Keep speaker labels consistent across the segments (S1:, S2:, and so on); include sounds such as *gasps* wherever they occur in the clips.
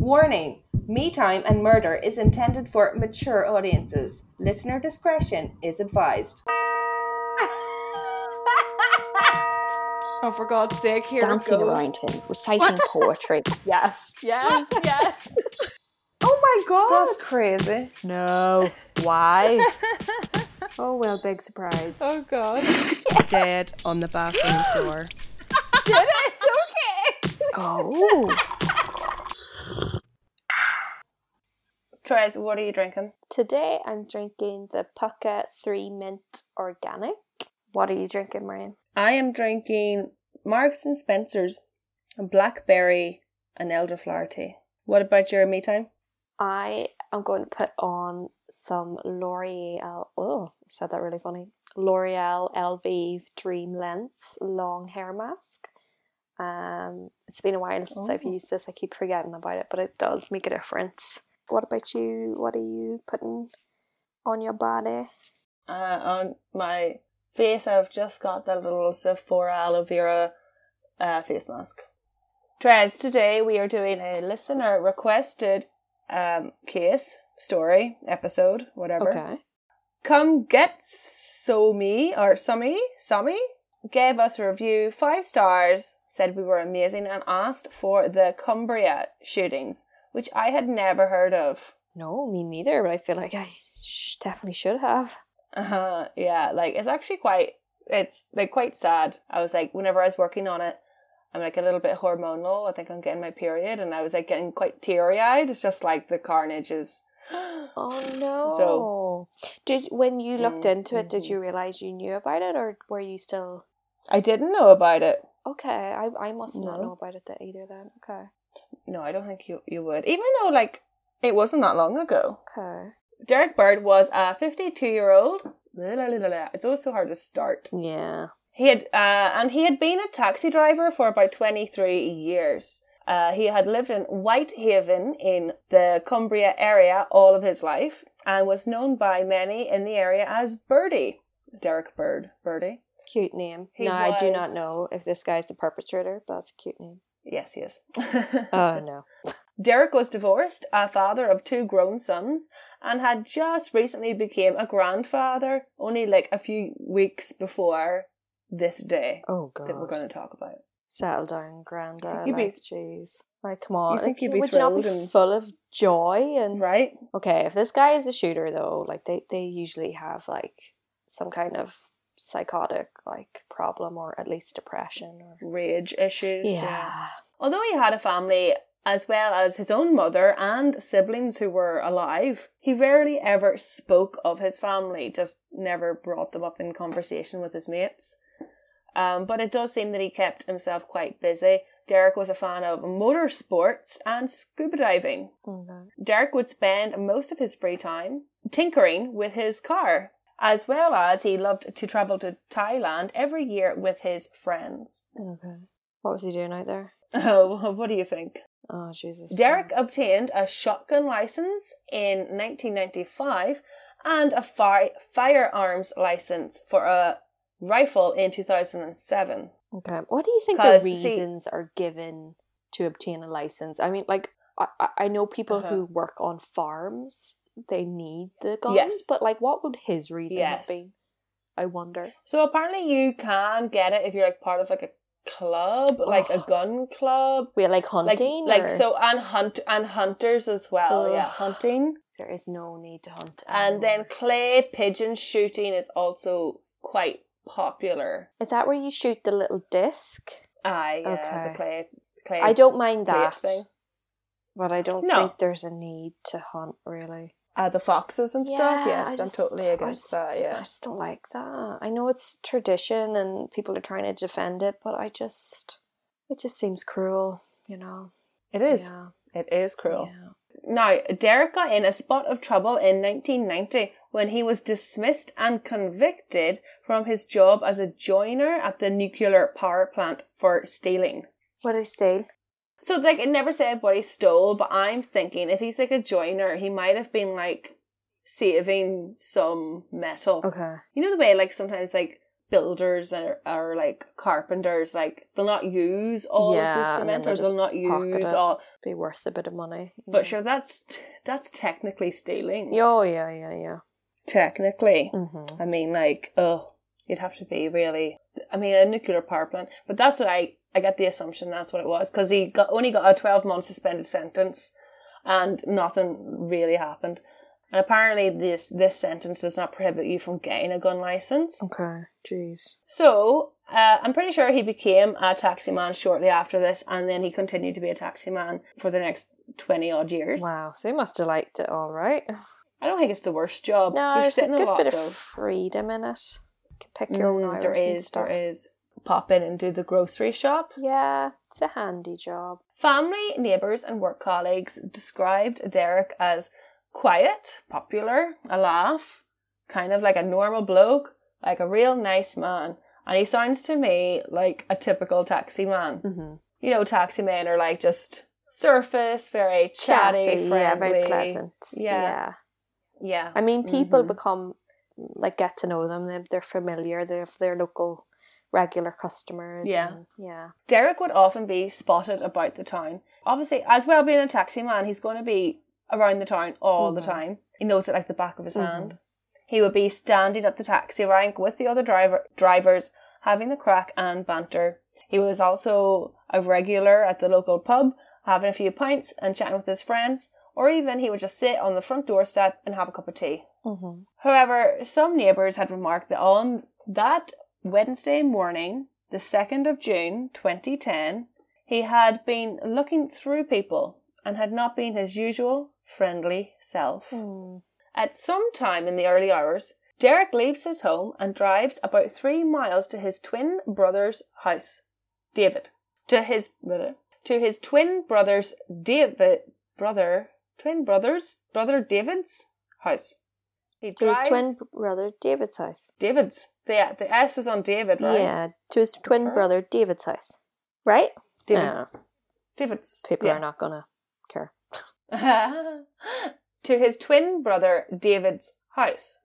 S1: Warning Me Time and Murder is intended for mature audiences. Listener discretion is advised. *laughs* oh, for God's sake, here
S2: Dancing
S1: it goes.
S2: around him, reciting *laughs* poetry. Yes, yes, yes. *laughs*
S1: Oh my God! That's crazy.
S2: No. Why? oh well, big surprise.
S1: Oh God. Dead on the bathroom floor. Did it? It's okay.
S2: Oh.
S1: Therese, what are you drinking?
S2: Today I'm drinking the Pukka 3 Mint Organic. What are you drinking, Marion?
S1: I am drinking Marks and Spencer's blackberry and elderflower tea. What about your me time?
S2: I am going to put on some L'Oreal. Oh, I said that really funny. L'Oreal Elvive Dream Lengths long hair mask. Um, it's been a while since I've
S1: Oh.
S2: used this. I keep forgetting about it, but it does make a difference. What about you? What are you putting on your body?
S1: Uh, on my face, I've just got the little Sephora aloe vera uh, face mask. Trez, today we are doing a listener requested um, case, story, episode, whatever.
S2: Okay.
S1: Come get so me or Summy, Summy gave us a review, five stars, said we were amazing, and asked for the Cumbria shootings, which I had never heard of.
S2: No, me neither, but I feel like I sh- definitely should have.
S1: Uh-huh, yeah, like it's actually quite, it's like quite sad. I was like, whenever I was working on it, I'm like a little bit hormonal. I think I'm getting my period, and I was like getting quite teary eyed. It's just like the carnage is. *gasps* *gasps*
S2: Oh no!
S1: So-
S2: did when you looked
S1: Mm,
S2: into it, did
S1: mhm.
S2: you realize you knew about it, or were you still
S1: I didn't know about it.
S2: okay? I I must not know about it either. Then okay,
S1: No, I don't think you you would. Even though like it wasn't that long ago.
S2: okay,
S1: Derek Bird was a 52 year old. It's always so hard to start.
S2: yeah.
S1: He had, uh, and he had been a taxi driver for about 23 years. Uh, he had lived in Whitehaven in the Cumbria area all of his life and was known by many in the area as Birdie. Derek Bird. Birdie?
S2: Cute name.
S1: He
S2: no, I do not know if this guy's the perpetrator, but that's a cute name.
S1: Yes, he is. *laughs*
S2: Oh no.
S1: Derek was divorced, a father of two grown sons, and had just recently became a grandfather only like a few weeks before this day
S2: Oh god.
S1: that we're going to talk about.
S2: Settle down, granddad.
S1: you'd be-
S2: Like, jeez. Like, come on.
S1: You think
S2: like,
S1: you'd be
S2: would you not be
S1: and-
S2: full of joy and
S1: Right?
S2: Okay, if this guy is a shooter though, like they, they usually have like some kind of psychotic like problem or at least depression or
S1: Rage issues.
S2: yeah.
S1: Although he had a family as well as his own mother and siblings who were alive, he rarely ever spoke of his family, just never brought them up in conversation with his mates. Um, but it does seem that he kept himself quite busy. Derek was a fan of motorsports and scuba diving.
S2: Okay.
S1: Derek would spend most of his free time tinkering with his car, as well as he loved to travel to Thailand every year with his friends.
S2: Okay. What was he doing out there? *laughs*
S1: Oh, what do you think?
S2: Oh Jesus.
S1: Derek obtained a shotgun license in 1995 and a fi- firearms license for a rifle in 2007.
S2: Okay. What do you think the
S1: 'Cause, see-
S2: reasons are given to obtain a license? I mean, like I, I- I know people
S1: Uh-huh.
S2: who work on farms, they need the guns,
S1: Yes.
S2: but like what would his reason
S1: Yes.
S2: have been? I wonder.
S1: So apparently you can get it if you're like part of like a club, like a gun club.
S2: Wait, like
S1: Like,
S2: hunting?
S1: like
S2: or-
S1: so, and hunt and hunters as well. Yeah, hunting,
S2: there is no need to hunt.
S1: and then clay pigeon shooting is also quite popular.
S2: Is that where you shoot the little disc?
S1: Aye, yeah,
S2: Okay.
S1: the clay, clay.
S2: I don't mind that,
S1: thing.
S2: but I don't
S1: No.
S2: think there's a need to hunt really.
S1: Uh, the foxes and stuff.
S2: Yeah,
S1: Yes,
S2: I
S1: I'm
S2: just-
S1: totally against
S2: just-
S1: that. Yeah, I
S2: just don't like that. I know it's tradition and people are trying to defend it, but I just, it just seems cruel, you know.
S1: it is.
S2: Yeah.
S1: It is cruel.
S2: Yeah.
S1: Now, Derek got in a spot of trouble in 1990 when he was dismissed and convicted from his job as a joiner at the nuclear power plant for stealing.
S2: What did he steal?
S1: So, like, it never said what he stole, but I'm thinking if he's like a joiner, he might have been like saving some metal.
S2: Okay.
S1: You know the way, like, sometimes, like, builders or, or like carpenters, like they'll not use all
S2: Yeah,
S1: of the cement or they'll not use
S2: it.
S1: all.
S2: Be worth a bit of money.
S1: But sure, that's that's technically stealing.
S2: Yeah. Oh yeah, yeah, yeah.
S1: Technically,
S2: Mm-hmm.
S1: I mean, like, oh, you'd have to be really. I mean, a nuclear power plant, but that's what I I get the assumption that's what it was because he got only got a twelve month suspended sentence, and nothing really happened. And apparently, this this sentence does not prohibit you from getting a gun license.
S2: Okay. Jeez.
S1: So uh, I'm pretty sure he became a taxi man shortly after this, and then he continued to be a taxi man for the next twenty odd years.
S2: Wow. So he must have liked it all right.
S1: I don't think it's the worst job.
S2: No,
S1: You're
S2: there's a good
S1: lot,
S2: bit of
S1: though.
S2: freedom in it. You can pick your own
S1: Mm,
S2: hours
S1: there
S2: and
S1: is,
S2: stuff.
S1: there is. Pop in and do the grocery shop.
S2: Yeah, it's a handy job.
S1: Family, neighbours, and work colleagues described Derek as quiet, popular, a laugh, kind of like a normal bloke, like a real nice man. And he sounds to me like a typical taxi man.
S2: Mm-hmm.
S1: You know, taxi men are like just surface, very chatty, friendly.
S2: yeah, very pleasant.
S1: Yeah.
S2: yeah.
S1: Yeah.
S2: I mean, people
S1: Mhm.
S2: become like get to know them. They're, they're familiar. They're their local regular customers.
S1: Yeah.
S2: and- yeah.
S1: Derek would often be spotted about the town. Obviously, as well being a taxi man, he's going to be around the town all the
S2: Mhm.
S1: time. He knows it like the back of his
S2: Mhm.
S1: hand. He would be standing at the taxi rank with the other driver drivers, having the crack and banter. He was also a regular at the local pub, having a few pints and chatting with his friends, or even he would just sit on the front doorstep and have a cup of tea.
S2: Mm-hmm.
S1: However, some neighbours had remarked that on that Wednesday morning, the 2nd of June 2010, he had been looking through people and had not been his usual friendly self.
S2: Mm.
S1: At some time in the early hours, Derek leaves his home and drives about three miles to his twin brother's house, David. To his mother to his twin brother's David brother twin brothers brother David's house. He
S2: To his twin brother David's house.
S1: David's. The the S is on David, right?
S2: Yeah, to his twin
S1: Her?
S2: brother David's house. Right?
S1: David.
S2: No,
S1: David's.
S2: people
S1: yeah.
S2: are not gonna care. *laughs*
S1: to his twin brother David's house.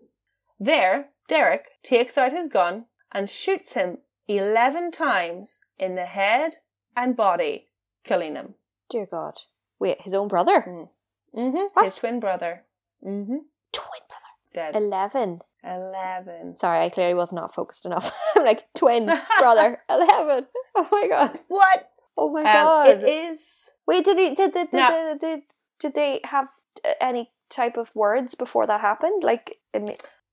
S1: There, Derek takes out his gun and shoots him 11 times in the head and body, killing him.
S2: Dear God. Wait, his own brother?
S1: Mm-hmm.
S2: What?
S1: His twin brother. Mm-hmm.
S2: Twin brother.
S1: Dead.
S2: Eleven.
S1: 11.
S2: Sorry, I clearly was not focused enough. *laughs* I'm like, twin brother, *laughs* eleven. *laughs* Oh my god.
S1: What?
S2: Oh my
S1: Um,
S2: god.
S1: it is.
S2: Wait, did he did did, did,
S1: No.
S2: did, did, did they have uh, any type of words before that happened? Like,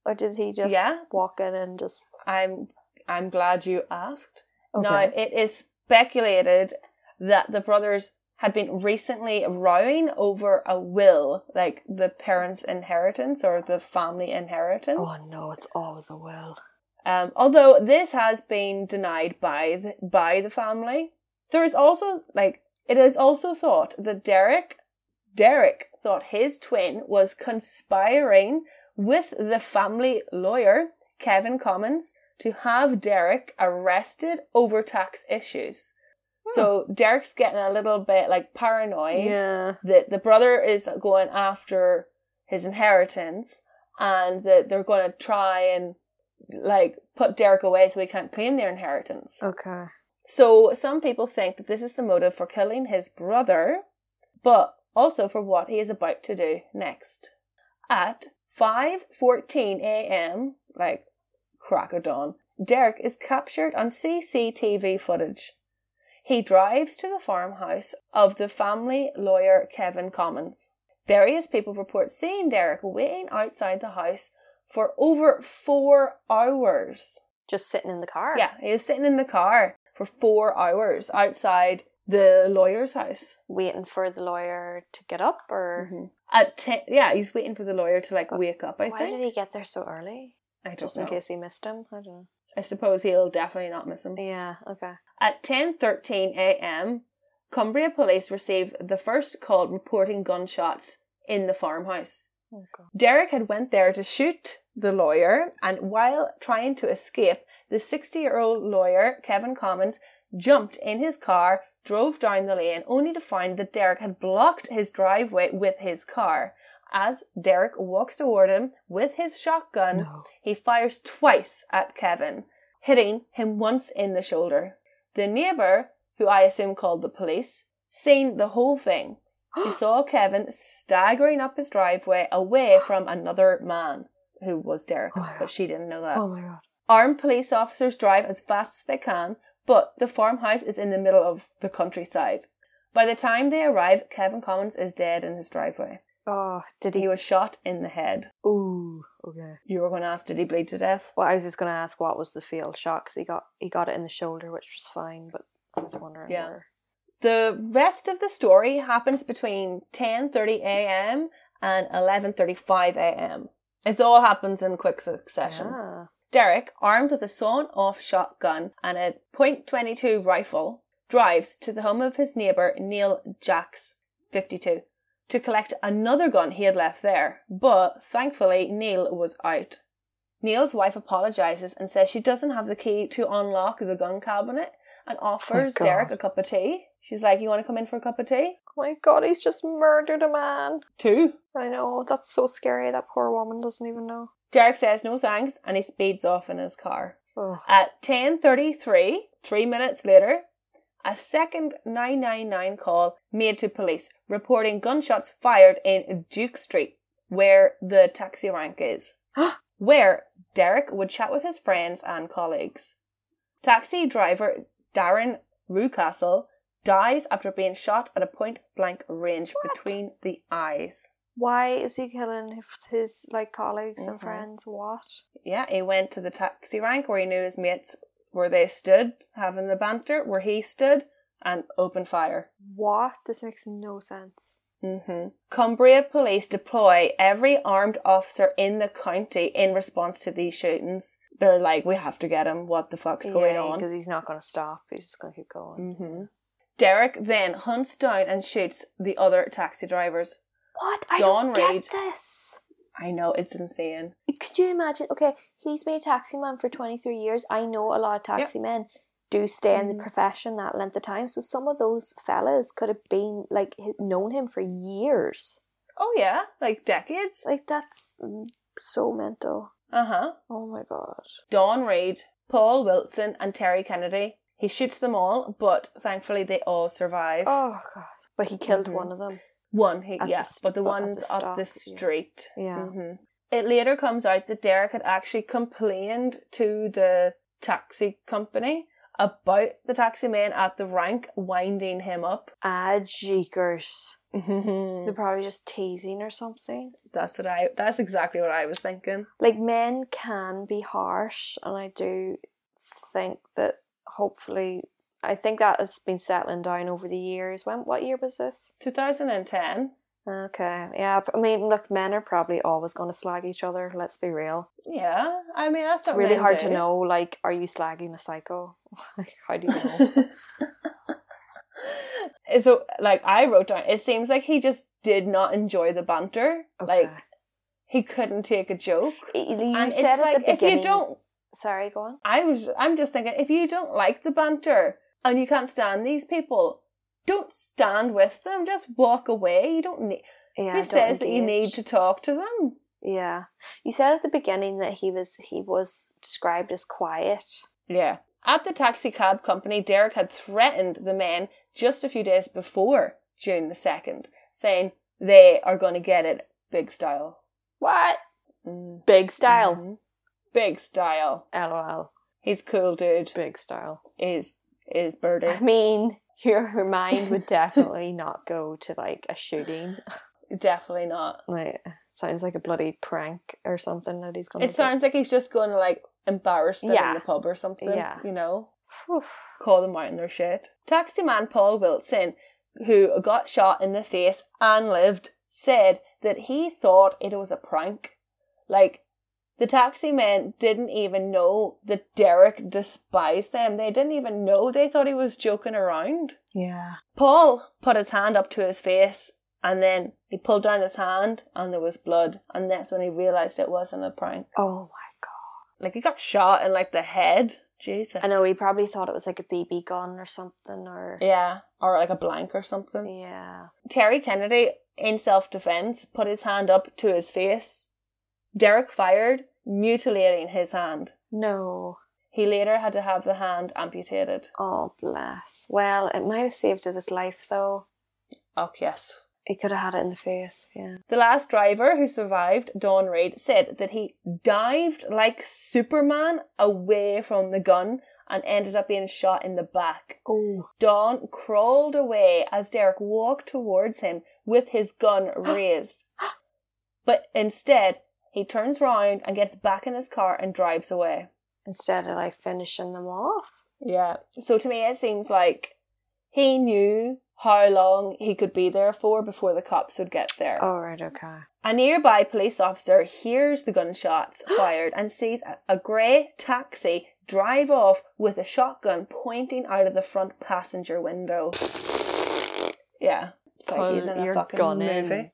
S2: or did he just
S1: Yeah.
S2: walk in and just?
S1: I'm I'm glad you asked.
S2: Okay.
S1: Now, it is speculated that the brothers had been recently rowing over a will, like the parents' inheritance or the family inheritance.
S2: oh no, it's always a will.
S1: Um, although this has been denied by the, by the family, there is also like it is also thought that Derek Derek thought his twin was conspiring with the family lawyer Kevin Commons to have Derek arrested over tax issues. Hmm. So Derek's getting a little bit like paranoid
S2: Yeah.
S1: that the brother is going after his inheritance and that they're going to try and like put Derek away so he can't claim their inheritance.
S2: Okay.
S1: So some people think that this is the motive for killing his brother, but also for what he is about to do next. At 5:14 a.m., like crack of dawn, Derek is captured on CCTV footage. He drives to the farmhouse of the family lawyer Kevin Commons. Various people report seeing Derek waiting outside the house for over four hours.
S2: Just sitting in the car.
S1: Yeah, he was sitting in the car for four hours outside the lawyer's house.
S2: Waiting for the lawyer to get up, or mm-hmm.
S1: At ten, yeah, he's waiting for the lawyer to like wake up. I
S2: why
S1: think.
S2: Why did he get there so early?
S1: I don't
S2: Just
S1: know.
S2: in case he missed him. I don't know.
S1: I suppose he'll definitely not miss him.
S2: Yeah. Okay.
S1: At 10:13 a.m., Cumbria police received the first call reporting gunshots in the farmhouse.
S2: Oh.
S1: Derek had went there to shoot the lawyer, and while trying to escape, the 60-year-old lawyer Kevin Commons jumped in his car, drove down the lane, only to find that Derek had blocked his driveway with his car. As Derek walks toward him with his shotgun,
S2: No.
S1: he fires twice at Kevin. hitting him once in the shoulder. The neighbour, who I assume called the police, seen the whole thing. She *gasps* saw Kevin staggering up his driveway away from another man, who was Derek,
S2: Oh
S1: but she didn't know that.
S2: Oh my god.
S1: Armed police officers drive as fast as they can, but the farmhouse is in the middle of the countryside. By the time they arrive, Kevin Commons is dead in his driveway.
S2: Oh, did
S1: He
S2: he?
S1: was shot in the head.
S2: Ooh, okay.
S1: You were going to ask, did he bleed to death?
S2: Well, I was just going to ask what was the field shot because he got he got it in the shoulder, which was fine, but I was wondering
S1: Yeah.
S2: where.
S1: The rest of the story happens between 10:30 a.m. and 11:35 a.m. It all happens in quick succession.
S2: Ah.
S1: Derek, armed with a sawn-off shotgun and a .22 rifle, drives to the home of his neighbour Neil Jacks, 52, to collect another gun he had left there. But thankfully, Neil was out. Neil's wife apologises and says she doesn't have the key to unlock the gun cabinet and offers
S2: God.
S1: Derek a cup of tea. She's like, "You want to come in for a cup of tea?"
S2: Oh my god, he's just murdered a man.
S1: Two.
S2: I know, that's so scary. That poor woman doesn't even know.
S1: Derek says no thanks and he speeds off in his car.
S2: Oh.
S1: At 10.33, three minutes later, a second 999 call made to police reporting gunshots fired in Duke Street, where the taxi rank is, *gasps* where Derek would chat with his friends and colleagues. Taxi driver Darren Rewcastle dies after being shot at a point blank range
S2: What?
S1: between the eyes.
S2: Why is he killing his, his like colleagues and
S1: Mhm.
S2: friends? What?
S1: Yeah, he went to the taxi rank where he knew his mates where they stood, having the banter, where he stood, and opened fire.
S2: What? This makes no sense.
S1: hmm Cumbria police deploy every armed officer in the county in response to these shootings. They're like, we have to get him. What the fuck's going on?
S2: because he's not going to stop. He's just going to keep going.
S1: hmm Derek then hunts down and shoots the other taxi drivers.
S2: What? I don't
S1: Reid.
S2: get this.
S1: I know it's insane.
S2: Could you imagine? Okay, he's been a taxi man for 23 years. I know a lot of taxi men do stay in the
S1: Mhm.
S2: profession that length of time. So some of those fellas could have been like known him for years.
S1: Oh yeah, like decades.
S2: Like that's mm, so mental.
S1: Uh huh.
S2: Oh my god.
S1: Don Reid, Paul Wilson, and Terry Kennedy. He shoots them all, but thankfully they all survive.
S2: Oh god. But he killed
S1: Mhm.
S2: one of them.
S1: One, he,
S2: the
S1: yeah,
S2: st-
S1: but the
S2: at the
S1: ones up the
S2: stop, yeah.
S1: street.
S2: Yeah.
S1: hmm It later comes out that Derek had actually complained to the taxi company about the taxi man at the rank winding him up.
S2: Ah, jeekers.
S1: Mhm.
S2: They're probably just teasing or something.
S1: that's what I. That's exactly what I was thinking.
S2: Like men can be harsh, and I do think that hopefully, I think that has been settling down over the years. When what year was this?
S1: 2010.
S2: Okay, yeah. I mean, look, men are probably always going to slag each other. Let's be real.
S1: Yeah, I mean that's
S2: It's really hard
S1: do.
S2: to know. Like, are you slagging a psycho? *laughs* like, how do you know? *laughs*
S1: so, like I wrote down, it seems like he just did not enjoy the banter. Like he couldn't take a joke.
S2: You
S1: and
S2: said
S1: it's
S2: at
S1: like
S2: the
S1: if you don't
S2: Sorry, go on.
S1: I was I'm just thinking if you don't like the banter and you can't stand these people, don't stand with them. Just walk away. You don't need
S2: Yeah.
S1: who says that you need to talk to them?
S2: Yeah, you said at the beginning that he was he was described as quiet.
S1: Yeah. At the taxi cab company, Derek had threatened the men just a few days before June the second, saying they are gonna get it big style.
S2: What?
S1: Mm.
S2: Big style.
S1: Mhm. Big style.
S2: LOL.
S1: He's cool dude.
S2: Big style.
S1: Is is Birdie.
S2: I mean, *laughs* your mind would *laughs* definitely not go to like a shooting.
S1: Definitely not.
S2: Like, sounds like a bloody prank or something that he's gonna.
S1: It sounds like he's just going to like embarrass them
S2: Yeah.
S1: in the pub or something.
S2: Yeah.
S1: You know,
S2: do.
S1: call them out on their shit. Taxi man Paul Wilson, who got shot in the face and lived, said that he thought it was a prank. Like, the taxi men didn't even know that Derek despised them. They didn't even know. They thought he was joking around.
S2: Yeah.
S1: Paul put his hand up to his face and then he pulled down his hand and there was blood. And that's when he realised it wasn't a prank.
S2: Oh my god.
S1: Like he got shot in like the head. Jesus.
S2: I know he probably thought it was like a BB gun or something, or
S1: Yeah, or like a blank or something.
S2: yeah.
S1: Terry Kennedy, in self defense, put his hand up to his face. Derek fired, mutilating his hand.
S2: No.
S1: He later had to have the hand amputated.
S2: Oh, bless. Well, it might have saved his life, though.
S1: Oh, yes.
S2: He could have had it in the face, yeah.
S1: The last driver who survived, Don Reid, said that he dived like Superman away from the gun and ended up being shot in the back.
S2: Oh.
S1: Don crawled away as Derek walked towards him with his gun *gasps* raised. But instead, he turns round and gets back in his car and drives away.
S2: Instead of, like, finishing them off.
S1: Yeah. So to me, it seems like he knew how long he could be there for before the cops would get there.
S2: Oh, right, okay.
S1: A nearby police officer hears the gunshots *gasps* fired and sees a, a grey taxi drive off with a shotgun pointing out of the front passenger window. *laughs* Yeah. It's like he's in a
S2: your
S1: fucking
S2: gun in.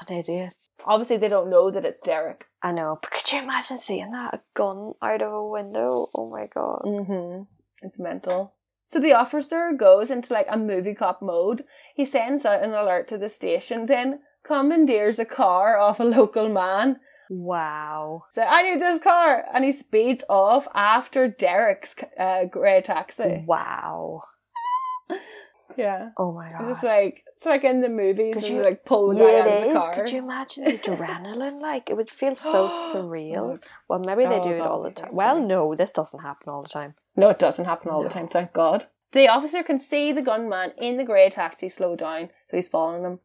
S2: What an idiot.
S1: Obviously, they don't know that it's Derek.
S2: I know, but could you imagine seeing that? A gun out of a window? Oh my god.
S1: Mm-hmm. It's mental. So the officer goes into like a movie cop mode. He sends out an alert to the station, then commandeers a car off a local man.
S2: Wow.
S1: So I need this car, and he speeds off after Derek's uh, grey taxi.
S2: Wow. *laughs*
S1: Yeah,
S2: Oh my god.
S1: it's just like it's like in the movies,
S2: Could
S1: and
S2: you-
S1: like pull the
S2: yeah,
S1: guy out of the
S2: is.
S1: car.
S2: Could you imagine the adrenaline? Like, it would feel *gasps* so oh surreal. Well, maybe they
S1: Oh,
S2: do it all the time. Well, no, this doesn't happen all the time.
S1: No, it doesn't happen all
S2: No.
S1: the time, thank God. The officer can see the gunman in the grey taxi slow down, so he's following him.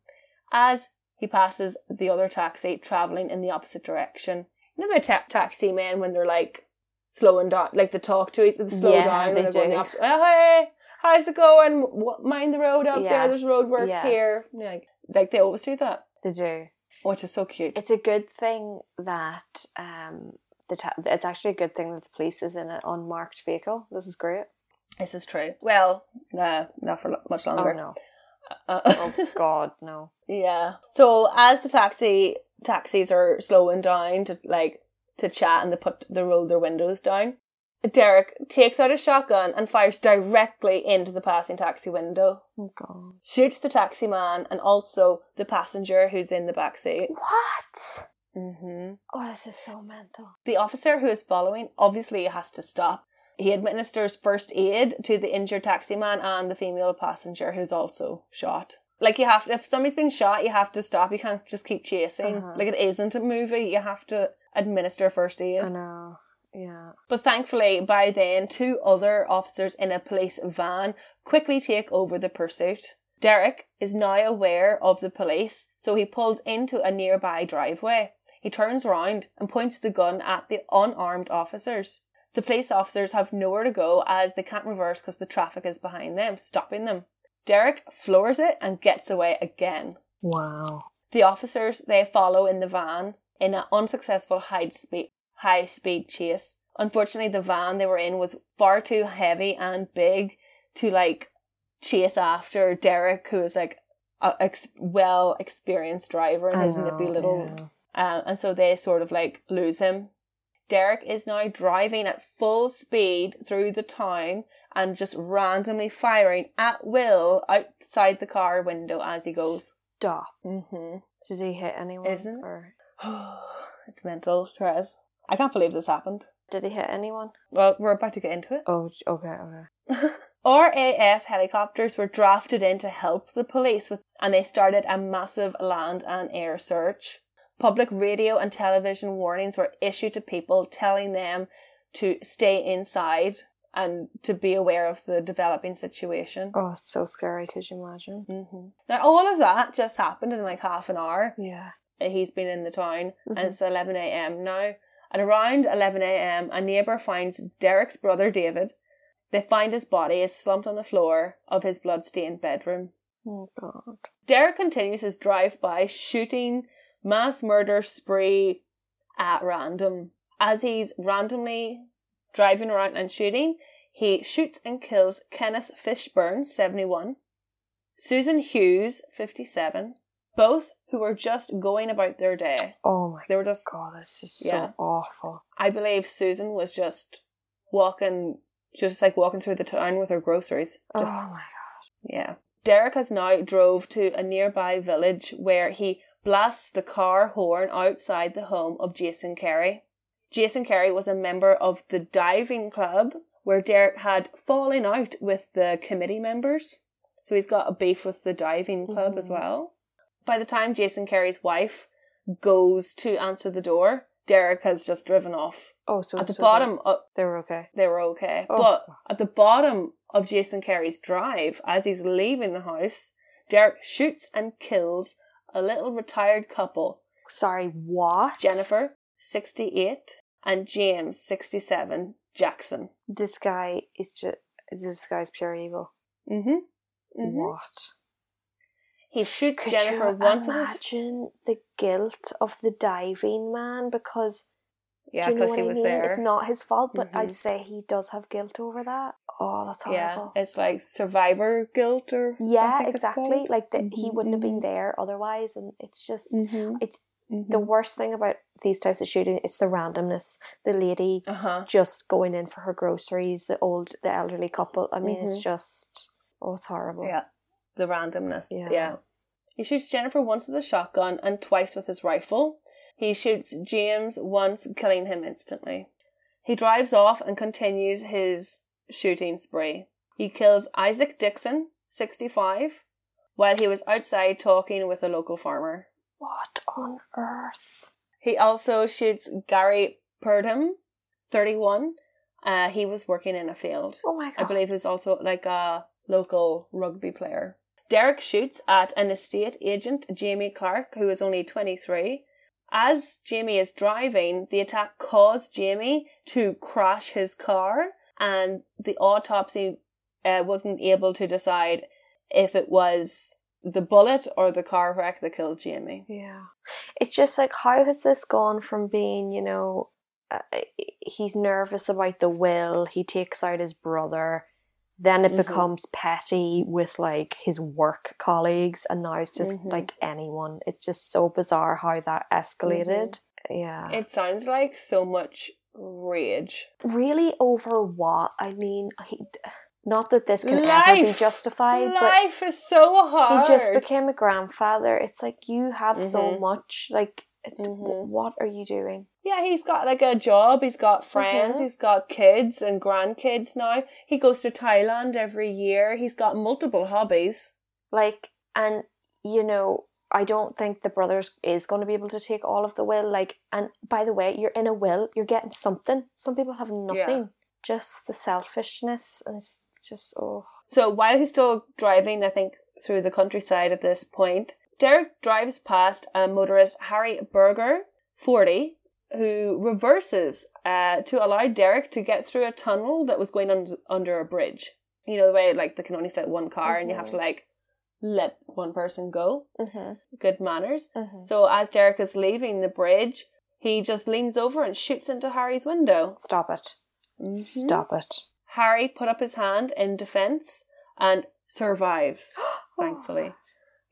S1: As he passes the other taxi travelling in the opposite direction. You know the ta- taxi men when they're like slowing down, like they talk to each other, slow
S2: Yeah,
S1: down
S2: they
S1: when they're going the
S2: do.
S1: opposite. Oh, hey, how's it going? Mind the road out there. There's roadworks
S2: yes.
S1: here. Like, like they always do that,
S2: They do.
S1: which is so cute.
S2: It's a good thing that um the ta- it's actually a good thing that the police is in an unmarked vehicle. This is great.
S1: this is true. Well, nah, not for much longer.
S2: Oh no.
S1: Uh, *laughs*
S2: Oh god, no.
S1: Yeah. So as the taxi taxis are slowing down to like to chat and they put they roll their windows down, Derek takes out a shotgun and fires directly into the passing taxi window.
S2: Oh god.
S1: Shoots the taxi man and also the passenger who's in the back seat.
S2: What?
S1: hmm
S2: Oh, this is so mental.
S1: The officer who is following obviously has to stop. He administers first aid to the injured taxi man and the female passenger who's also shot. Like you have to, if somebody's been shot, you have to stop. You can't just keep chasing.
S2: Uh-huh.
S1: Like it isn't a movie. You have to administer first aid.
S2: I know. Yeah.
S1: But thankfully, by then, two other officers in a police van quickly take over the pursuit. Derek is now aware of the police, so he pulls into a nearby driveway. He turns round and points the gun at the unarmed officers. The police officers have nowhere to go as they can't reverse because the traffic is behind them, stopping them. Derek floors it and gets away again.
S2: Wow.
S1: The officers they follow in the van in an unsuccessful high speed high speed chase. Unfortunately, the van they were in was far too heavy and big to like chase after Derek, who is like a ex- well experienced driver
S2: and
S1: his nippy little,
S2: yeah.
S1: um, and so they sort of like lose him. Derek is now driving at full speed through the town and just randomly firing at will outside the car window as he goes.
S2: Stop.
S1: Mm-hmm.
S2: Did he hit anyone?
S1: Isn't it?
S2: Or *sighs*
S1: it's mental, Therese. I can't believe this happened.
S2: did he hit anyone?
S1: Well, we're about to get into it.
S2: Oh, okay, okay. *laughs*
S1: RAF helicopters were drafted in to help the police with, and they started a massive land and air search. Public radio and television warnings were issued to people telling them to stay inside and to be aware of the developing situation.
S2: Oh, it's so scary. Could you imagine?
S1: hmm Now, all of that just happened in like half an hour.
S2: Yeah.
S1: he's been in the town
S2: Mhm.
S1: and it's 11 a.m. now. At around 11 a.m., a neighbour finds Derek's brother David. They find his body is slumped on the floor of his blood-stained bedroom.
S2: Oh god.
S1: Derek continues his drive-by shooting mass murder spree at random. As he's randomly driving around and shooting, he shoots and kills Kenneth Fishburn, 71, Susan Hughes, 57, both who were just going about their day.
S2: Oh my
S1: They were just,
S2: god. That's just
S1: Yeah.
S2: so awful.
S1: I believe Susan was just walking, just like walking through the town with her groceries. Just
S2: oh my god.
S1: yeah. Derek has now drove to a nearby village where he blasts the car horn outside the home of Jason Carey. Jason Carey was a member of the diving club where Derek had fallen out with the committee members. So he's got a beef with the diving club as
S2: Mhm.
S1: well. By the time Jason Carey's wife goes to answer the door, Derek has just driven off.
S2: Oh, so
S1: At the
S2: so
S1: bottom, uh,
S2: they, they were okay.
S1: they were okay.
S2: Oh.
S1: But at the bottom of Jason Carey's drive, as he's leaving the house, Derek shoots and kills a little retired couple,
S2: Sorry, what?
S1: Jennifer, 68, and James, 67, Jackson.
S2: This guy is just. This guy's pure evil.
S1: Mm-hmm. mm-hmm.
S2: What?
S1: He shoots
S2: Could
S1: Jennifer
S2: you
S1: once with his...
S2: imagine the guilt of the diving man because
S1: Yeah,
S2: do you know
S1: because he
S2: I
S1: was
S2: mean?
S1: there.
S2: It's not his fault, but I'd
S1: Mhm.
S2: say he does have guilt over that. Oh, that's
S1: yeah,
S2: horrible.
S1: it's like survivor guilt or...
S2: Yeah, exactly. Like that, he
S1: Mhm,
S2: wouldn't have been
S1: mhm.
S2: there otherwise, and it's just
S1: Mm-hmm.
S2: it's the worst thing about these types of shooting. It's the randomness. The lady
S1: Uh-huh.
S2: just going in for her groceries. The old, the elderly couple. I mean, it's
S1: Mhm.
S2: just oh, it's horrible.
S1: Yeah. The randomness.
S2: Yeah.
S1: Yeah. He shoots Jennifer once with a shotgun and twice with his rifle. He shoots James once, killing him instantly. He drives off and continues his shooting spree. He kills Isaac Dixon, 65, while he was outside talking with a local farmer.
S2: What on earth?
S1: He also shoots Garry Purdham, 31. Uh, he was working in a field.
S2: Oh my god!
S1: I believe he's also like a local rugby player. Derek shoots at an estate agent, Jamie Clark, who is only 23. As Jamie is driving, the attack caused Jamie to crash his car, and the autopsy uh, wasn't able to decide if it was the bullet or the car wreck that killed Jamie.
S2: Yeah. It's just like, how has this gone from being, you know, uh, he's nervous about the will, he takes out his brother, then it
S1: Mhm.
S2: becomes petty with like his work colleagues, and now it's just
S1: Mhm.
S2: like anyone. It's just so bizarre how that escalated. Yeah.
S1: It sounds like so much rage.
S2: really over what? I mean, he, not that this can ever be
S1: Life!
S2: justified, but
S1: Life is so hard.
S2: he just became a grandfather. It's like you have so
S1: Mhm.
S2: much. Like,
S1: Mhm.
S2: what are you doing?
S1: Yeah, he's got like a job, he's got friends,
S2: Mhm.
S1: he's got kids and grandkids now. He goes to Thailand every year. He's got multiple hobbies.
S2: Like, and you know, I don't think the brothers is going to be able to take all of the will. Like, and by the way, you're in a will, you're getting something. Some people have nothing. Just the selfishness, and it's just oh,
S1: So while he's still driving, I think, through the countryside at this point, Derek drives past a motorist, Harry Berger, 40, who reverses uh, to allow Derek to get through a tunnel that was going un- under a bridge. You know, the way like they can only fit one car and you have to like let one person go.
S2: mm-hmm,
S1: Good manners.
S2: mm-hmm.
S1: So as Derek is leaving the bridge, he just leans over and shoots into Harry's window.
S2: stop it,
S1: Mhm.
S2: stop it.
S1: Harry put up his hand in defense and survives, *gasps* thankfully.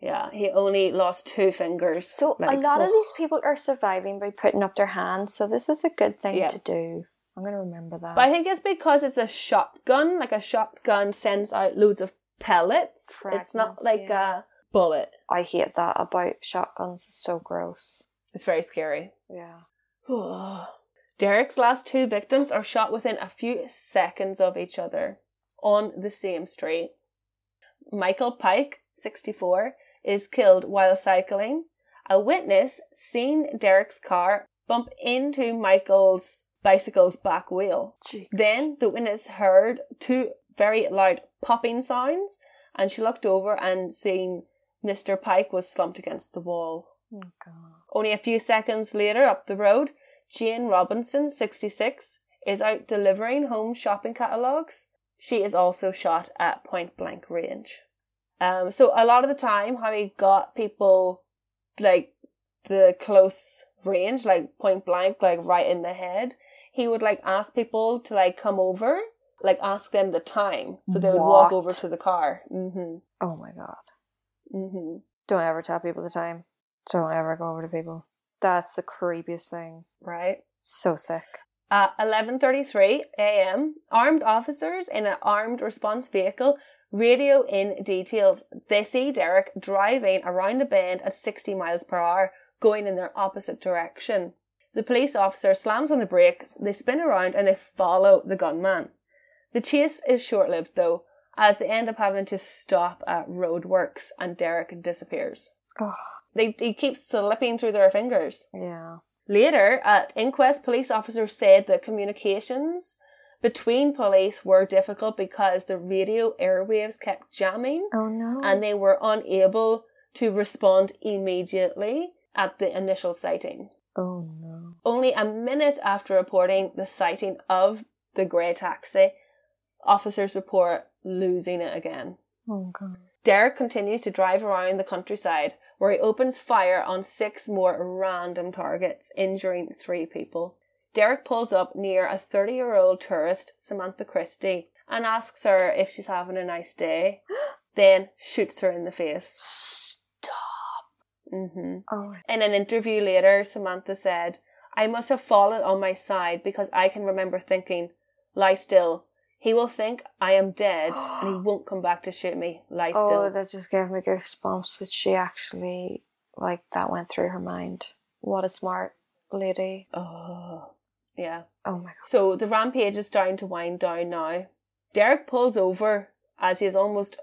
S1: Yeah, he only lost two fingers.
S2: So a
S1: Like,
S2: lot of
S1: oh.
S2: these people are surviving by putting up their hands. So this is a good thing
S1: Yeah.
S2: to do. I'm gonna remember that.
S1: But I think it's because it's a shotgun. Like a shotgun sends out loads of pellets. it's not like
S2: yeah.
S1: a bullet.
S2: I hate that about shotguns. It's so gross.
S1: It's very scary.
S2: Yeah. *sighs*
S1: Derek's last two victims are shot within a few seconds of each other on the same street. Michael Pike, 64, is killed while cycling. A witness seen Derek's car bump into Michael's bicycle's back wheel. Then the witness heard two very loud popping sounds and she looked over and seen Mr. Pike was slumped against the wall.
S2: Oh.
S1: Only a few seconds later, up the road, Jane Robinson, 66, is out delivering home shopping catalogues. She is also shot at point blank range. Um, so a lot of the time, how he got people like the close range, like point blank, like right in the head, he would like ask people to like come over, like ask them the time, so they would walk over to the car. Mm-hmm.
S2: Oh my god.
S1: Mm-hmm.
S2: Don't ever tell people the time. Don't ever go over to people. That's the creepiest thing.
S1: Right.
S2: So sick.
S1: At 11:33 a.m., armed officers in an armed response vehicle radio in details. They see Derek driving around a bend at 60 miles per hour, going in their opposite direction. The police officer slams on the brakes, they spin around, and they follow the gunman. The chase is short lived, though, as they end up having to stop at roadworks and Derek disappears.
S2: Oh,
S1: They, he keeps slipping through their fingers.
S2: yeah.
S1: Later, at inquest, police officers said that communications between police were difficult because the radio airwaves kept jamming
S2: Oh no.
S1: and they were unable to respond immediately at the initial sighting.
S2: oh no.
S1: Only a minute after reporting the sighting of the grey taxi, officers report losing it again.
S2: Oh god.
S1: Derek continues to drive around the countryside where he opens fire on six more random targets, injuring three people. Derek pulls up near a 30 year old tourist, Samantha Christie, and asks her if she's having a nice day, *gasps* then shoots her in the face.
S2: Stop.
S1: hmm
S2: Oh
S1: In an interview later, Samantha said, I must have fallen on my side because I can remember thinking, lie still. He will think I am dead and he *gasps* won't come back to shoot me. Lie
S2: Oh,
S1: still.
S2: that just gave me goosebumps that she actually like that went through her mind. What a smart lady.
S1: Oh, yeah.
S2: Oh my god.
S1: So the rampage is starting to wind down now. Derek pulls over as he is almost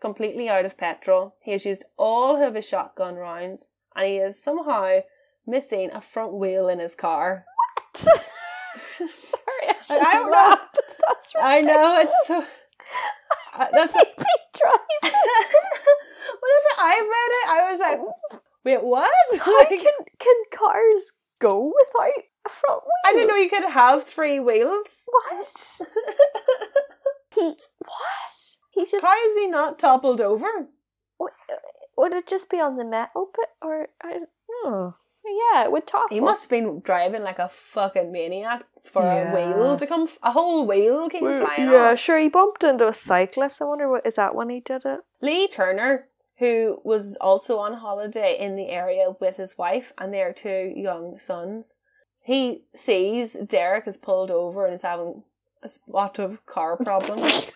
S1: completely out of petrol. He has used all of his shotgun rounds and he is somehow missing a front wheel in his car. What? *laughs*
S2: Sorry, I should
S1: I don't know.
S2: laugh, but that's
S1: I know it's so. Uh, that's *laughs*
S2: That's drive. *laughs*
S1: whenever I read it, I was like, "Wait, what?" Like,
S2: can can cars go without a front wheel?
S1: I didn't know you could have three wheels.
S2: What? *laughs* he what? He's just
S1: How is he not toppled over?
S2: would, would it just be on the metal bit or I don't know. Yeah, it would topple.
S1: He must have been driving like a fucking maniac for
S2: Yeah.
S1: a wheel to come. F- a whole wheel came
S2: Well,
S1: flying
S2: yeah,
S1: off.
S2: sure. He bumped into a cyclist. I wonder what is that when he did it.
S1: Lee Turner, who was also on holiday in the area with his wife and their two young sons, he sees Derek is pulled over and is having a spot of car *laughs* problems.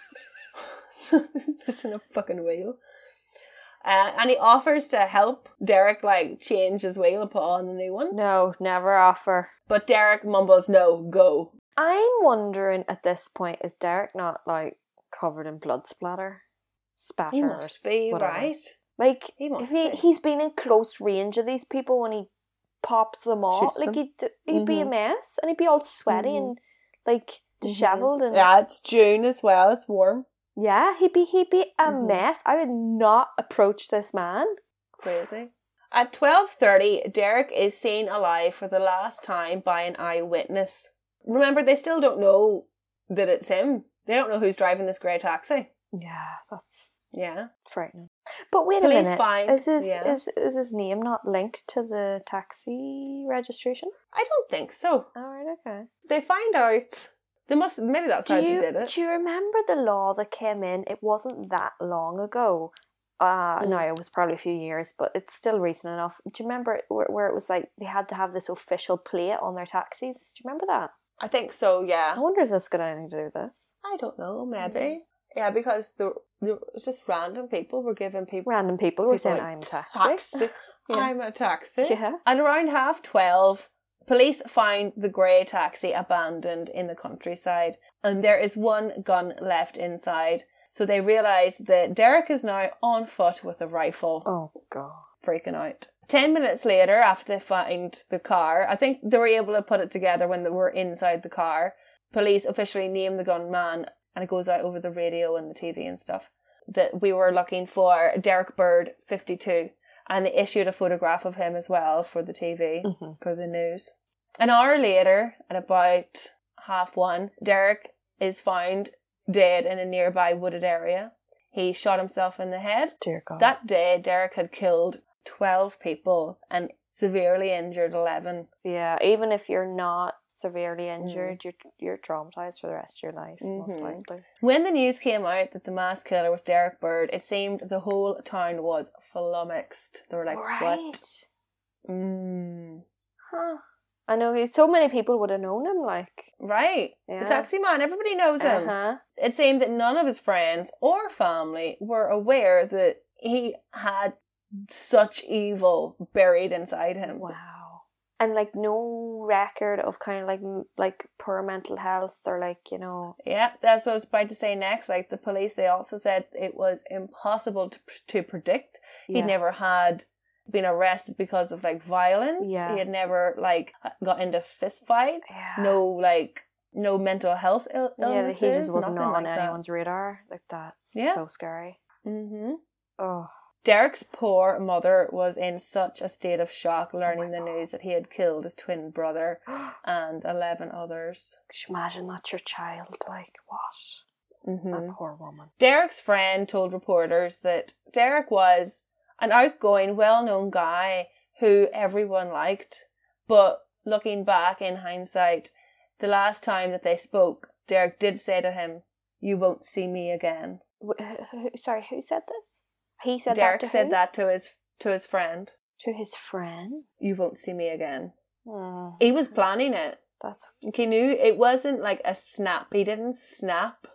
S1: So He's missing a fucking wheel. Uh, and he offers to help Derek like change his wheel and put on a new one.
S2: No, never offer.
S1: But Derek mumbles, "No, go."
S2: I'm wondering at this point is Derek not like covered in blood splatter, spatter?
S1: He must be
S2: whatever?
S1: right.
S2: Like
S1: He must
S2: if he
S1: be.
S2: he's been in close range of these people when he pops them off,
S1: Shoots
S2: like
S1: them.
S2: he'd he'd be a
S1: Mhm.
S2: mess and he'd be all sweaty and mm-hmm. like dishevelled mm-hmm. and
S1: Yeah, it's June as well. It's warm.
S2: Yeah, he'd be he'd be a
S1: mm-hmm.
S2: mess. I would not approach this man.
S1: Crazy. At twelve thirty, Derek is seen alive for the last time by an eyewitness. Remember, they still don't know that it's him. They don't know who's driving this grey taxi.
S2: Yeah, that's
S1: Yeah.
S2: frightening. But wait a minute,
S1: find-
S2: is his
S1: yeah.
S2: is is his name not linked to the taxi registration?
S1: I don't think so.
S2: All right, okay.
S1: They find out. They must. Maybe that's
S2: Do
S1: how
S2: you
S1: they did it.
S2: do you remember the law that came in? It wasn't that long ago. Uh,
S1: Mm.
S2: no, it was probably a few years, but it's still recent enough. Do you remember where, where it was like they had to have this official plate on their taxis? Do you remember that?
S1: I think so. Yeah.
S2: I wonder if this got anything to do with this.
S1: I don't know. Maybe. Yeah, because the, the just random people were giving people
S2: Random people were
S1: People
S2: saying,
S1: like
S2: "I'm a taxi."
S1: taxi.
S2: Yeah.
S1: I'm a taxi.
S2: Yeah.
S1: And around half twelve, police find the grey taxi abandoned in the countryside, and there is one gun left inside. So they realise that Derek is now on foot with a rifle,
S2: Oh god.
S1: freaking out. Ten minutes later, after they find the car, I think they were able to put it together when they were inside the car. Police officially name the gunman, and it goes out over the radio and the TV and stuff that we were looking for Derek Bird, 52, and they issued a photograph of him as well for the TV,
S2: Mhm.
S1: for the news. An hour later, at about half one, Derek is found dead in a nearby wooded area. He shot himself in the head.
S2: Dear God.
S1: That day, Derek had killed 12 people and severely injured 11.
S2: yeah, even if you're not severely
S1: Mm.
S2: injured, you're you're traumatized for the rest of your life, most
S1: Mhm.
S2: likely.
S1: When the news came out that the mass killer was Derek Bird, it seemed the whole town was flummoxed. They were like, what? Mm.
S2: Huh. I know so many people would have known him, like
S1: Right.
S2: yeah.
S1: The taxi man, everybody knows him.
S2: Uh-huh.
S1: It seemed that none of his friends or family were aware that he had such evil buried inside him.
S2: Wow. And like no record of kind of like like poor mental health or like you know
S1: Yeah, that's what I was about to say next. Like the police, they also said it was impossible to, to predict. He
S2: yeah.
S1: never had been arrested because of like violence.
S2: Yeah.
S1: He had never like got into fist fights.
S2: Yeah.
S1: No like no mental health Ill-
S2: yeah, he just wasn't on
S1: like
S2: anyone's radar. Like that's
S1: Yeah.
S2: so scary.
S1: mm-hmm
S2: Oh,
S1: Derrick's poor mother was in such a state of shock learning the
S2: Oh God.
S1: news that he had killed his twin brother *gasps* and eleven others.
S2: Could you imagine that's your child? Like what?
S1: hmm
S2: That poor woman.
S1: Derrick's friend told reporters that Derrick was an outgoing, well known guy who everyone liked. But looking back in hindsight, the last time that they spoke, Derrick did say to him, You won't see me again.
S2: Wh- who- sorry, who said this? He said
S1: Derrick
S2: that to
S1: said
S2: who?
S1: that to his to his friend.
S2: to his friend.
S1: You won't see me again.
S2: Hmm,
S1: He was planning it.
S2: that's
S1: Like, He knew it wasn't like a snap. He didn't snap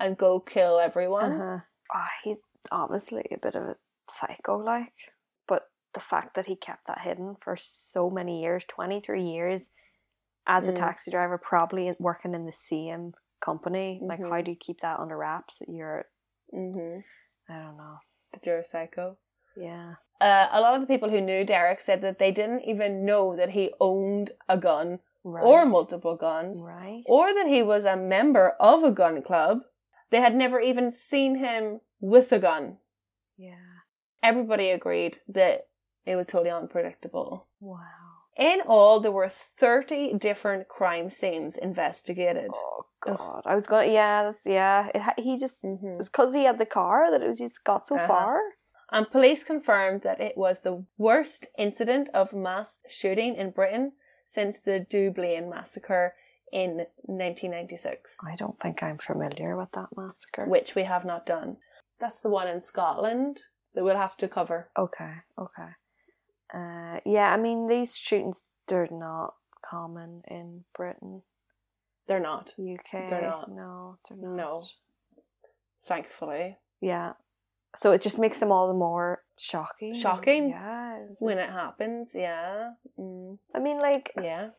S1: and go kill everyone.
S2: uh-huh. Ah, he's obviously a bit of a psycho, like. But the fact that he kept that hidden for so many years, twenty three years, as a
S1: Mm.
S2: taxi driver, probably working in the same company. Like, how
S1: Mhm.
S2: do you keep that under wraps? That you're,
S1: Mm-hmm.
S2: I don't know.
S1: That you're a psycho.
S2: Yeah.
S1: Uh, a lot of the people who knew Derrick said that they didn't even know that he owned a gun
S2: Right.
S1: or multiple guns
S2: right.
S1: or that he was a member of a gun club. They had never even seen him with a gun.
S2: yeah.
S1: Everybody agreed that it was totally unpredictable.
S2: Wow.
S1: In all, there were 30 different crime scenes investigated.
S2: Oh God! I was gonna. Yeah. That's, yeah. It, he just.
S1: Mhm.
S2: It's because he had the car that it was just got so
S1: Uh-huh.
S2: far.
S1: And police confirmed that it was the worst incident of mass shooting in Britain since the Dunblane massacre in 1996.
S2: I don't think I'm familiar with that massacre.
S1: which we have not done. That's the one in Scotland that we'll have to cover.
S2: Okay, okay. Uh, yeah, I mean these shootings they're not common in Britain,
S1: They're not,
S2: UK.
S1: They're not.
S2: No, they're not.
S1: No. thankfully,
S2: Yeah. So it just makes them all the more shocking.
S1: Shocking?
S2: Yeah.
S1: when it happens. Yeah, mm,
S2: I mean, like,
S1: yeah.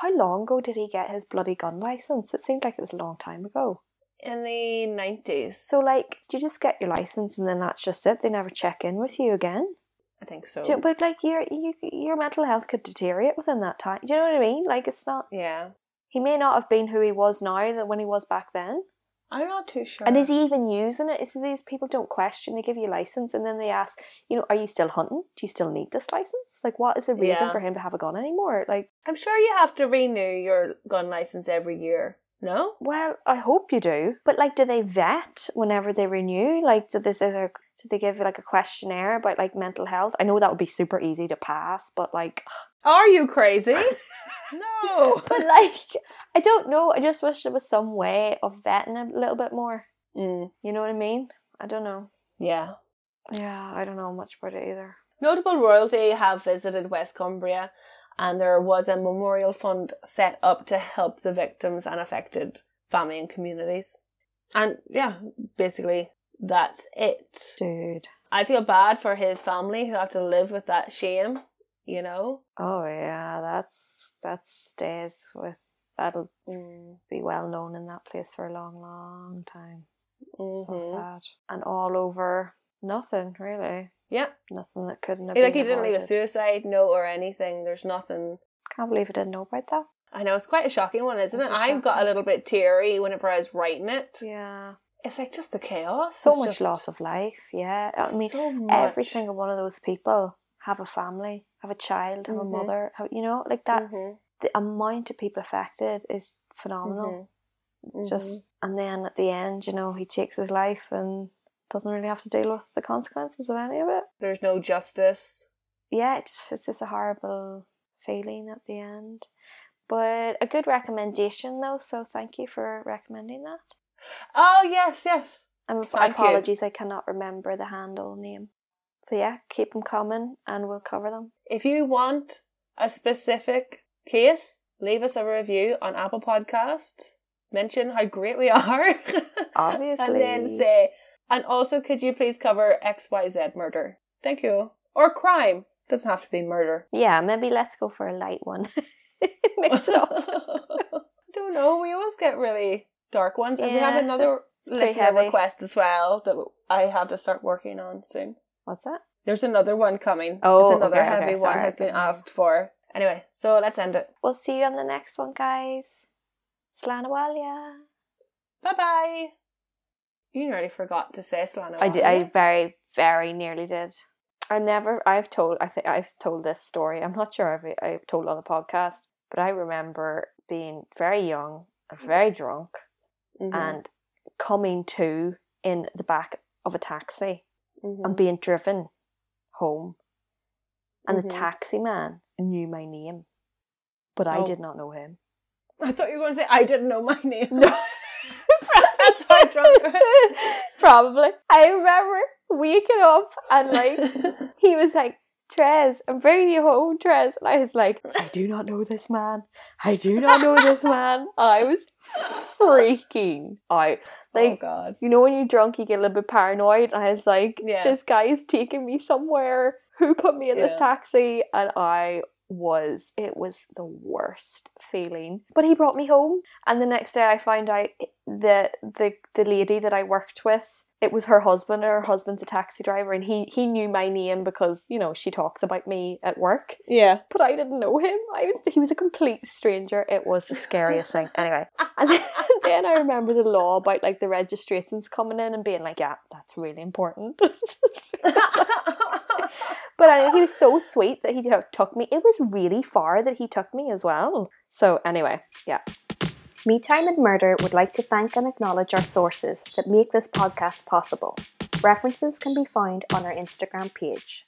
S2: how long ago did he get his bloody gun license? It seemed like it was a long time ago.
S1: In the nineties,
S2: So, like, do you just get your license and then that's just it? They never check in with you again?
S1: I think so.
S2: You- but like your you, your mental health could deteriorate within that time. Do you know what I mean? Like it's not.
S1: yeah,
S2: He may not have been who he was now than when he was back then.
S1: I'm not too sure.
S2: And is he even using it? Is these people don't question? They give you a license and then they ask, you know, are you still hunting? Do you still need this license? Like, what is the reason
S1: Yeah.
S2: for him to have a gun anymore? Like,
S1: I'm sure you have to renew your gun license every year. No,
S2: well, I hope you do. But like, do they vet whenever they renew? Like, do this is a do they give like a questionnaire about like mental health? I know that would be super easy to pass, but like.
S1: are you crazy? *laughs* no. *laughs*
S2: but like I don't know. I just wish there was some way of vetting a little bit more.
S1: Mm,
S2: You know what I mean? I don't know.
S1: yeah.
S2: Yeah, I don't know much about it either.
S1: Notable royalty have visited West Cumbria, and there was a memorial fund set up to help the victims and affected family and communities. And yeah, basically that's it.
S2: Dude.
S1: I feel bad for his family who have to live with that shame, you know?
S2: Oh yeah, that's that stays with that'll
S1: Mm,
S2: be well known in that place for a long, long time. So
S1: mhm.
S2: sad. And all over nothing, really.
S1: Yeah.
S2: Nothing that couldn't have
S1: Like he didn't leave a suicide note or anything. There's nothing.
S2: Can't believe I didn't know about that.
S1: I know it's quite a shocking one, isn't
S2: It's
S1: it? I got a little bit teary whenever I was writing it.
S2: Yeah.
S1: It's like just the chaos.
S2: So
S1: It's
S2: much
S1: just
S2: loss of life, yeah. I mean
S1: so
S2: every single one of those people have a family, have a child, have
S1: Mhm.
S2: a mother, have, you know, like that.
S1: Mhm,
S2: The amount of people affected is phenomenal.
S1: mhm,
S2: Just and then at the end, you know, he takes his life and doesn't really have to deal with the consequences of any of it.
S1: there's no justice.
S2: Yeah, it's just, it's just a horrible feeling at the end. But a good recommendation though, so thank you for recommending that.
S1: Oh yes, yes.
S2: And
S1: Thank you.
S2: apologies, I cannot remember the handle name. So yeah, keep them coming, and we'll cover them.
S1: If you want a specific case, leave us a review on Apple Podcasts. Mention how great we *laughs* are.
S2: Obviously.
S1: and then say, and also could you please cover XYZ murder? Thank you. Or crime. Doesn't have to be murder.
S2: Yeah, maybe let's go for a light one. *laughs* Mix it up. *laughs*
S1: I don't know. We always get really dark ones, and we have
S2: Yeah,
S1: another listener
S2: heavy.
S1: request as well that I have to start working on soon.
S2: What's that?
S1: There's another one coming.
S2: Oh,
S1: it's another
S2: okay, okay,
S1: heavy one
S2: sorry,
S1: has
S2: I
S1: been
S2: didn't know.
S1: asked for. Anyway, so let's end it.
S2: We'll see you on the next one, guys. Slanawalia.
S1: Bye bye. You nearly forgot to say Slana.
S2: I did. I very, very nearly did. I never. I've told. I think I've told this story. I'm not sure if I- I've told it on the podcast, but I remember being very young, and very drunk,
S1: Mhm,
S2: and coming to in the back of a taxi
S1: mhm.
S2: and being driven home, and
S1: Mhm.
S2: the taxi man knew my name, but I
S1: Oh.
S2: did not know him.
S1: I thought you were going to say I didn't know my name.
S2: No. *laughs*
S1: That's how drunk. *laughs*
S2: Probably. I remember waking up and like *laughs* he was like, Trez, I'm bringing you home, Trez. And I was like, I do not know this man. I do not know this *laughs* man. And I was freaking out.
S1: oh God.
S2: you know, when you're drunk, you get a little bit paranoid. And I was like,
S1: Yeah.
S2: this guy is taking me somewhere. Who put me in
S1: Yeah.
S2: this taxi? And I was, it was the worst feeling. But he brought me home. And the next day I found out that the, the lady that I worked with, it was her husband, and her husband's a taxi driver, and he, he knew my name because, you know, she talks about me at work.
S1: Yeah.
S2: But I didn't know him. I was he was a complete stranger. It was the scariest thing. Anyway. And then, *laughs* then I remember the law about like the registrations coming in and being like, yeah, that's really important. *laughs* but anyway, he was so sweet that he took me. It was really far that he took me as well. So anyway, yeah. Me Time and Murder would like to thank and acknowledge our sources that make this podcast possible. References can be found on our Instagram page.